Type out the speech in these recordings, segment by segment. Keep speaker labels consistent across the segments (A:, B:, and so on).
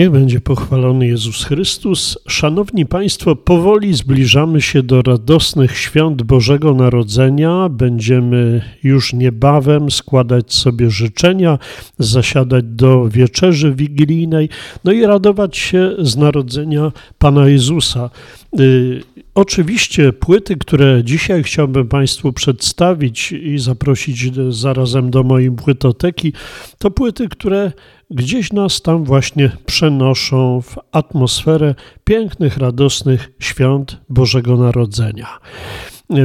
A: Niech będzie pochwalony Jezus Chrystus. Szanowni Państwo, powoli zbliżamy się do radosnych świąt Bożego Narodzenia. Będziemy już niebawem składać sobie życzenia, zasiadać do wieczerzy wigilijnej, no i radować się z narodzenia Pana Jezusa. Oczywiście płyty, które dzisiaj chciałbym Państwu przedstawić i zaprosić zarazem do mojej płytoteki, to płyty, które gdzieś nas tam właśnie przenoszą w atmosferę pięknych, radosnych świąt Bożego Narodzenia.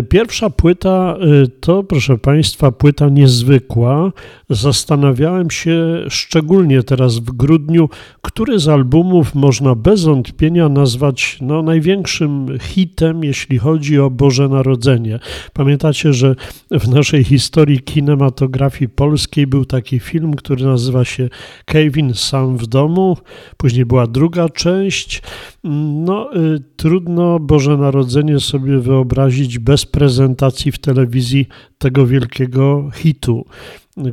A: Pierwsza płyta y, to, proszę Państwa, płyta niezwykła. Zastanawiałem się szczególnie teraz w grudniu, który z albumów można bez wątpienia nazwać no, największym hitem, jeśli chodzi o Boże Narodzenie. Pamiętacie, że w naszej historii kinematografii polskiej był taki film, który nazywa się Kevin sam w domu. Później była druga część. No, y, trudno Boże Narodzenie sobie wyobrazić bez prezentacji w telewizji tego wielkiego hitu,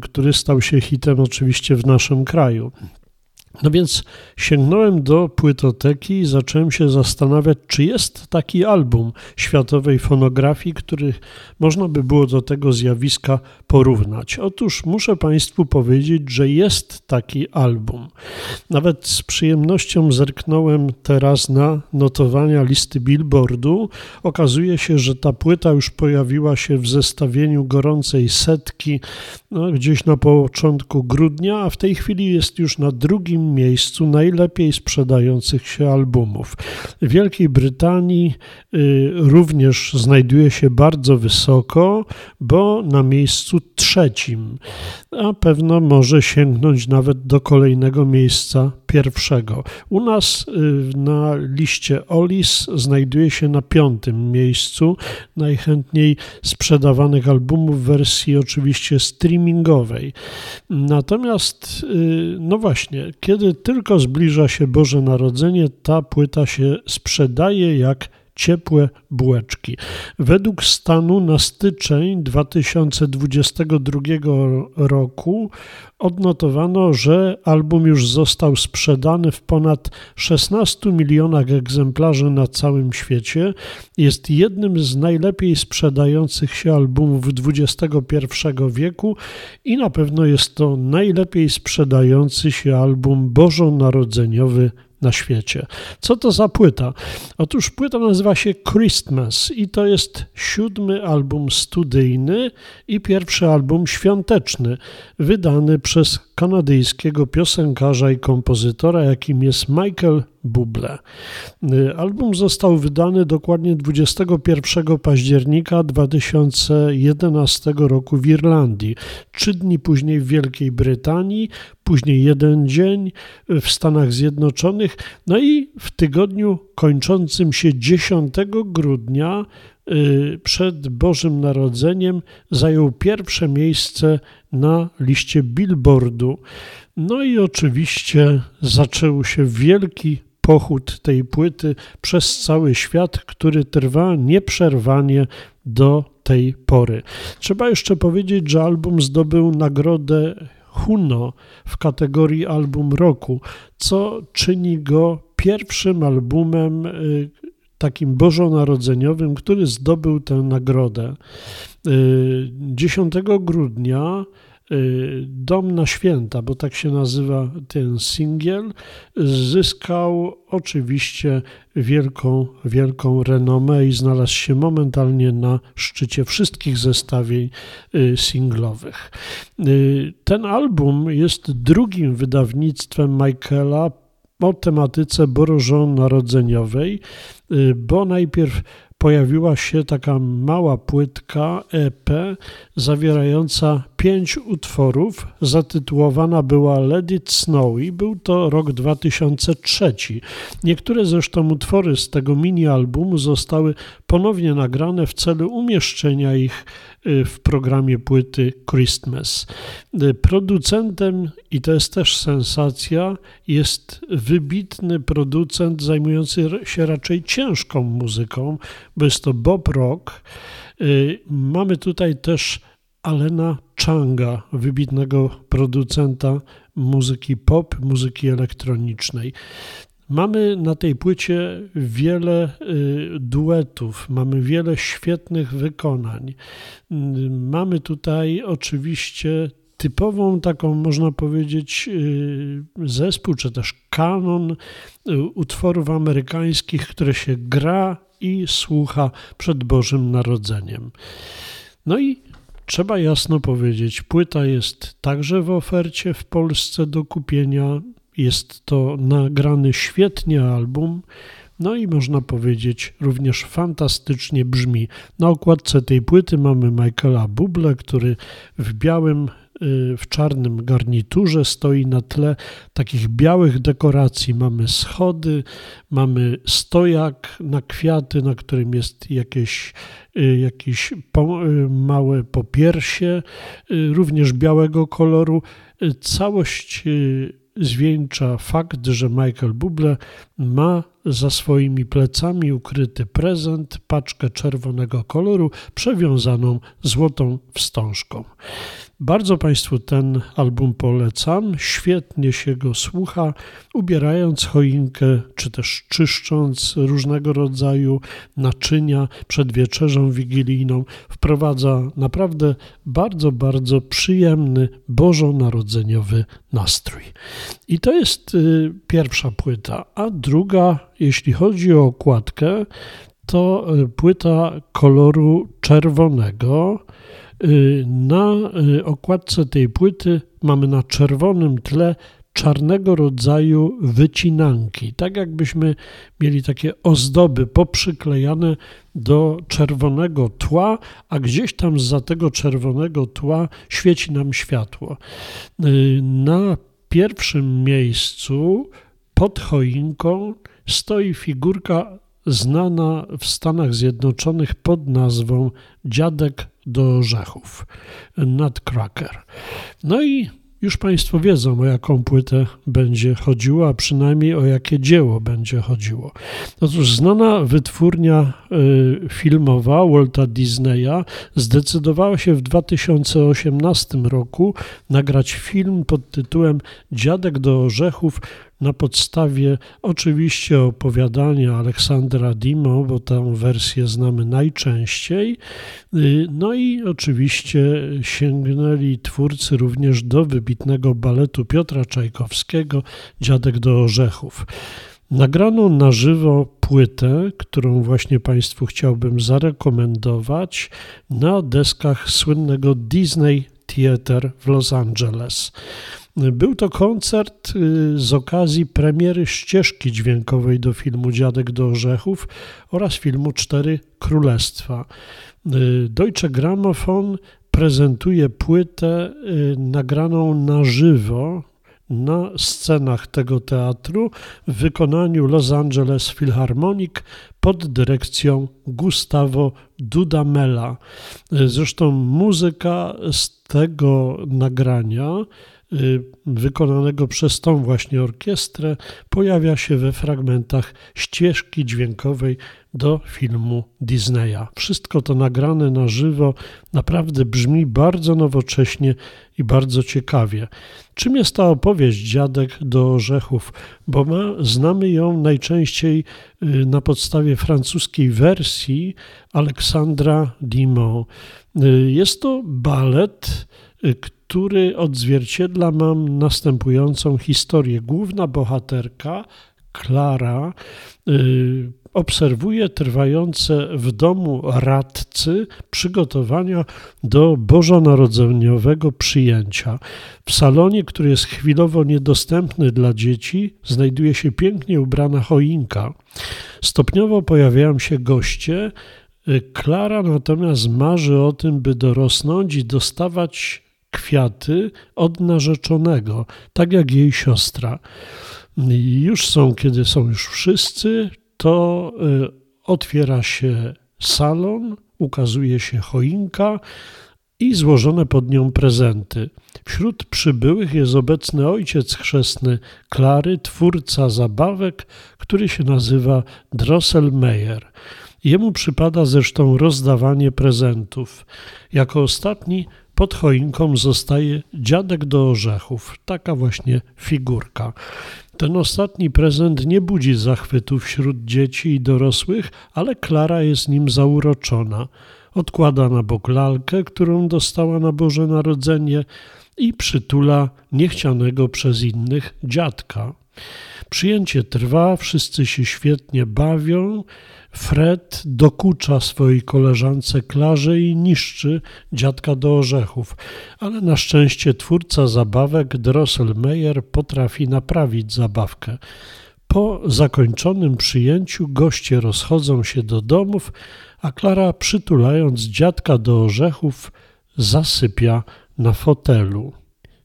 A: który stał się hitem oczywiście w naszym kraju. No więc sięgnąłem do płytoteki i zacząłem się zastanawiać, czy jest taki album światowej fonografii, który można by było do tego zjawiska porównać. Otóż muszę Państwu powiedzieć, że jest taki album. Nawet z przyjemnością zerknąłem teraz na notowania listy Billboardu. Okazuje się, że ta płyta już pojawiła się w zestawieniu gorącej setki no, gdzieś na początku grudnia, a w tej chwili jest już na drugim miejscu najlepiej sprzedających się albumów. W Wielkiej Brytanii y, również znajduje się bardzo wysoko, bo na miejscu trzecim, a pewno może sięgnąć nawet do kolejnego miejsca pierwszego. U nas y, na liście Olis znajduje się na piątym miejscu najchętniej sprzedawanych albumów w wersji oczywiście streamingowej. Natomiast, y, no właśnie, kiedy tylko zbliża się Boże Narodzenie, ta płyta się sprzedaje jak ciepłe bułeczki. Według stanu na styczeń 2022 roku odnotowano, że album już został sprzedany w ponad 16 milionach egzemplarzy na całym świecie. Jest jednym z najlepiej sprzedających się albumów XXI wieku i na pewno jest to najlepiej sprzedający się album bożonarodzeniowy na świecie. Co to za płyta? Otóż płyta nazywa się Christmas i to jest siódmy album studyjny i pierwszy album świąteczny, wydany przez kanadyjskiego piosenkarza i kompozytora, jakim jest Michael Bublé. Album został wydany dokładnie 21 października 2011 roku w Irlandii, trzy dni później w Wielkiej Brytanii, później jeden dzień w Stanach Zjednoczonych, no i w tygodniu kończącym się 10 grudnia y, przed Bożym Narodzeniem zajął pierwsze miejsce na liście Billboardu. No i oczywiście zaczął się wielki pochód tej płyty przez cały świat, który trwa nieprzerwanie do tej pory. Trzeba jeszcze powiedzieć, że album zdobył nagrodę Huno w kategorii album roku, co czyni go pierwszym albumem y, takim bożonarodzeniowym, który zdobył tę nagrodę. 10 y, grudnia y, Dom na Święta, bo tak się nazywa ten singiel, zyskał oczywiście wielką, wielką renomę i znalazł się momentalnie na szczycie wszystkich zestawień y, singlowych. Ten album jest drugim wydawnictwem Michaela o tematyce narodzeniowej, bo najpierw pojawiła się taka mała płytka EP zawierająca pięć utworów. Zatytułowana była Let It Snow i był to rok 2003. Niektóre zresztą utwory z tego mini-albumu zostały ponownie nagrane w celu umieszczenia ich y, w programie płyty Christmas. Y, producentem, i to jest też sensacja, jest wybitny producent zajmujący się raczej ciężką muzyką, bo jest to Bob Rock. Y, mamy tutaj też Alena Changa, wybitnego producenta muzyki pop, muzyki elektronicznej. Mamy na tej płycie wiele y, duetów, mamy wiele świetnych wykonań. Mamy tutaj oczywiście typową taką, można powiedzieć, y, zespół, czy też kanon y, utworów amerykańskich, które się gra i słucha przed Bożym Narodzeniem. No i trzeba jasno powiedzieć, płyta jest także w ofercie w Polsce do kupienia. Jest to nagrany świetnie album. No i można powiedzieć, również fantastycznie brzmi. Na okładce tej płyty mamy Michaela Buble, który w białym w czarnym garniturze, stoi na tle takich białych dekoracji. Mamy schody, mamy stojak na kwiaty, na którym jest jakieś, y, jakieś y, małe popiersie, również białego koloru. Całość zwieńcza fakt, że Michael Bublé ma za swoimi plecami ukryty prezent, paczkę czerwonego koloru przewiązaną złotą wstążką. Bardzo Państwu ten album polecam. Świetnie się go słucha, ubierając choinkę, czy też czyszcząc różnego rodzaju naczynia przed wieczerzą wigilijną. Wprowadza naprawdę bardzo, bardzo przyjemny, bożonarodzeniowy nastrój. I to jest y, pierwsza płyta. A druga, jeśli chodzi o okładkę, to y, płyta koloru czerwonego na y, okładce tej płyty mamy na czerwonym tle czarnego rodzaju wycinanki, tak jakbyśmy mieli takie ozdoby poprzyklejane do czerwonego tła, a gdzieś tam za tego czerwonego tła świeci nam światło. Y, na pierwszym miejscu pod choinką stoi figurka znana w Stanach Zjednoczonych pod nazwą Dziadek do Orzechów, Nutcracker. No i już Państwo wiedzą, o jaką płytę będzie chodziło, a przynajmniej o jakie dzieło będzie chodziło. Otóż znana wytwórnia y, filmowa Walta Disneya zdecydowała się w 2018 roku nagrać film pod tytułem Dziadek do Orzechów na podstawie oczywiście opowiadania Aleksandra Dimo, bo tę wersję znamy najczęściej. Y, no i oczywiście sięgnęli twórcy również do wybitnego baletu Piotra Czajkowskiego Dziadek do Orzechów. Nagrano na żywo płytę, którą właśnie Państwu chciałbym zarekomendować na deskach słynnego Disney Theater w Los Angeles. Był to koncert y, z okazji premiery ścieżki dźwiękowej do filmu Dziadek do Orzechów oraz filmu Cztery Królestwa. Y, Deutsche Grammophon prezentuje płytę y, nagraną na żywo na scenach tego teatru w wykonaniu Los Angeles Philharmonic pod dyrekcją Gustavo Dudamela. Zresztą muzyka z tego nagrania wykonanego przez tą właśnie orkiestrę pojawia się we fragmentach ścieżki dźwiękowej do filmu Disneya. Wszystko to nagrane na żywo naprawdę brzmi bardzo nowocześnie i bardzo ciekawie. Czym jest ta opowieść Dziadek do Orzechów? Bo ma, znamy ją najczęściej y, na podstawie francuskiej wersji Aleksandra Dimon. Y, jest to balet, który który odzwierciedla mam następującą historię. Główna bohaterka, Klara, y, obserwuje trwające w domu radcy przygotowania do bożonarodzeniowego przyjęcia. W salonie, który jest chwilowo niedostępny dla dzieci, znajduje się pięknie ubrana choinka. Stopniowo pojawiają się goście. Y, Klara natomiast marzy o tym, by dorosnąć i dostawać kwiaty od narzeczonego, tak jak jej siostra. Już są, kiedy są już wszyscy, to y, otwiera się salon, ukazuje się choinka i złożone pod nią prezenty. Wśród przybyłych jest obecny ojciec chrzestny Klary, twórca zabawek, który się nazywa Drosselmeyer. Jemu przypada zresztą rozdawanie prezentów. Jako ostatni pod choinką zostaje dziadek do orzechów. Taka właśnie figurka. Ten ostatni prezent nie budzi zachwytu wśród dzieci i dorosłych, ale Klara jest nim zauroczona. Odkłada na bok lalkę, którą dostała na Boże Narodzenie i przytula niechcianego przez innych dziadka. Przyjęcie trwa, wszyscy się świetnie bawią. Fred dokucza swojej koleżance Klarze i niszczy dziadka do orzechów, ale na szczęście twórca zabawek Drosselmeyer potrafi naprawić zabawkę. Po zakończonym przyjęciu goście rozchodzą się do domów, a Klara przytulając dziadka do orzechów zasypia na fotelu.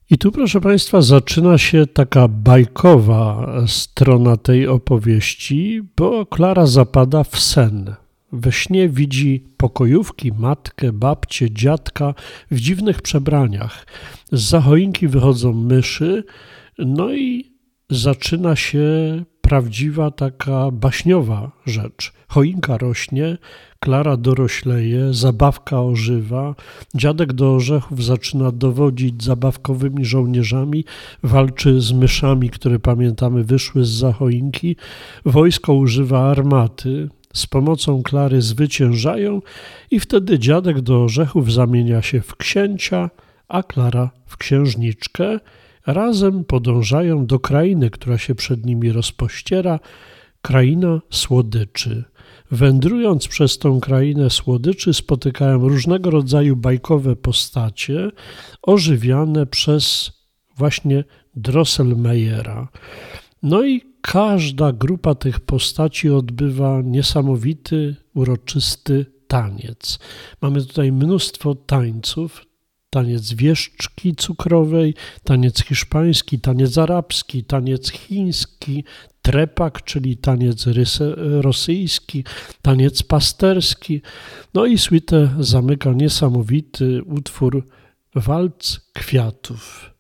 A: I tu, proszę Państwa, zaczyna się taka bajkowa strona tej opowieści, bo Klara zapada w sen. We śnie widzi pokojówki, matkę, babcię, dziadka w dziwnych przebraniach. Z za choinki wychodzą myszy, no i zaczyna się prawdziwa taka baśniowa rzecz. Choinka rośnie, Klara dorośleje, zabawka ożywa, dziadek do orzechów zaczyna dowodzić zabawkowymi żołnierzami, walczy z myszami, które pamiętamy wyszły z zachoinki, wojsko używa armaty, z pomocą Klary zwyciężają i wtedy dziadek do orzechów zamienia się w księcia, a Klara w księżniczkę. Razem podążają do krainy, która się przed nimi rozpościera, kraina słodyczy. Wędrując przez tą krainę słodyczy, spotykają różnego rodzaju bajkowe postacie, ożywiane przez właśnie Drosselmeyera. No i każda grupa tych postaci odbywa niesamowity, uroczysty taniec. Mamy tutaj mnóstwo tańców, taniec wieszczki cukrowej, taniec hiszpański, taniec arabski, taniec chiński, trepak, czyli taniec rosyjski, taniec pasterski. No i suite zamyka niesamowity utwór Walc Kwiatów.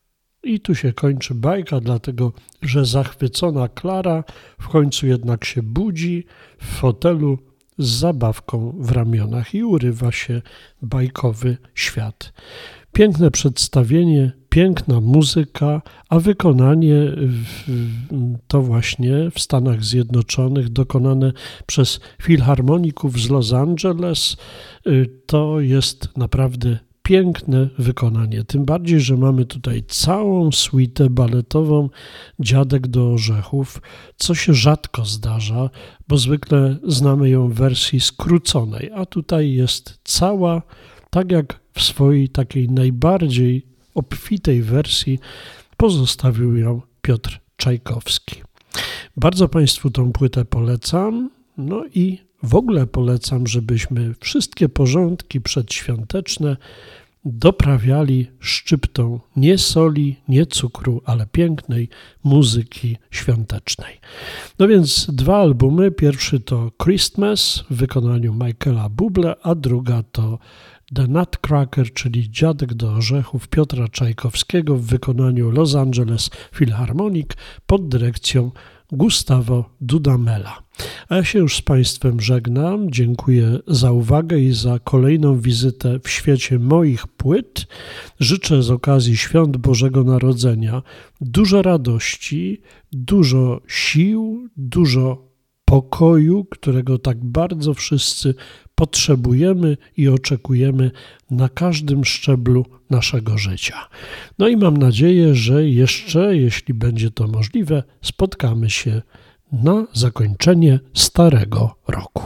A: I tu się kończy bajka, dlatego że zachwycona Klara w końcu jednak się budzi w fotelu z zabawką w ramionach i urywa się bajkowy świat. Piękne przedstawienie, piękna muzyka, a wykonanie to właśnie w Stanach Zjednoczonych dokonane przez filharmoników z Los Angeles y, to jest naprawdę piękne wykonanie. Tym bardziej, że mamy tutaj całą suitę baletową Dziadek do Orzechów, co się rzadko zdarza, bo zwykle znamy ją w wersji skróconej, a tutaj jest cała, tak jak w swojej takiej najbardziej obfitej wersji pozostawił ją Piotr Czajkowski. Bardzo Państwu tą płytę polecam. No i w ogóle polecam, żebyśmy wszystkie porządki przedświąteczne doprawiali szczyptą nie soli, nie cukru, ale pięknej muzyki świątecznej. No więc dwa albumy. Pierwszy to Christmas w wykonaniu Michaela Buble, a druga to The Nutcracker, czyli Dziadek do Orzechów Piotra Czajkowskiego w wykonaniu Los Angeles Philharmonic pod dyrekcją Gustavo Dudamela. A ja się już z Państwem żegnam. Dziękuję za uwagę i za kolejną wizytę w świecie moich płyt. Życzę z okazji świąt Bożego Narodzenia dużo radości, dużo sił, dużo pokoju, którego tak bardzo wszyscy potrzebujemy i oczekujemy na każdym szczeblu naszego życia. No i mam nadzieję, że jeszcze, jeśli będzie to możliwe, spotkamy się na zakończenie starego roku.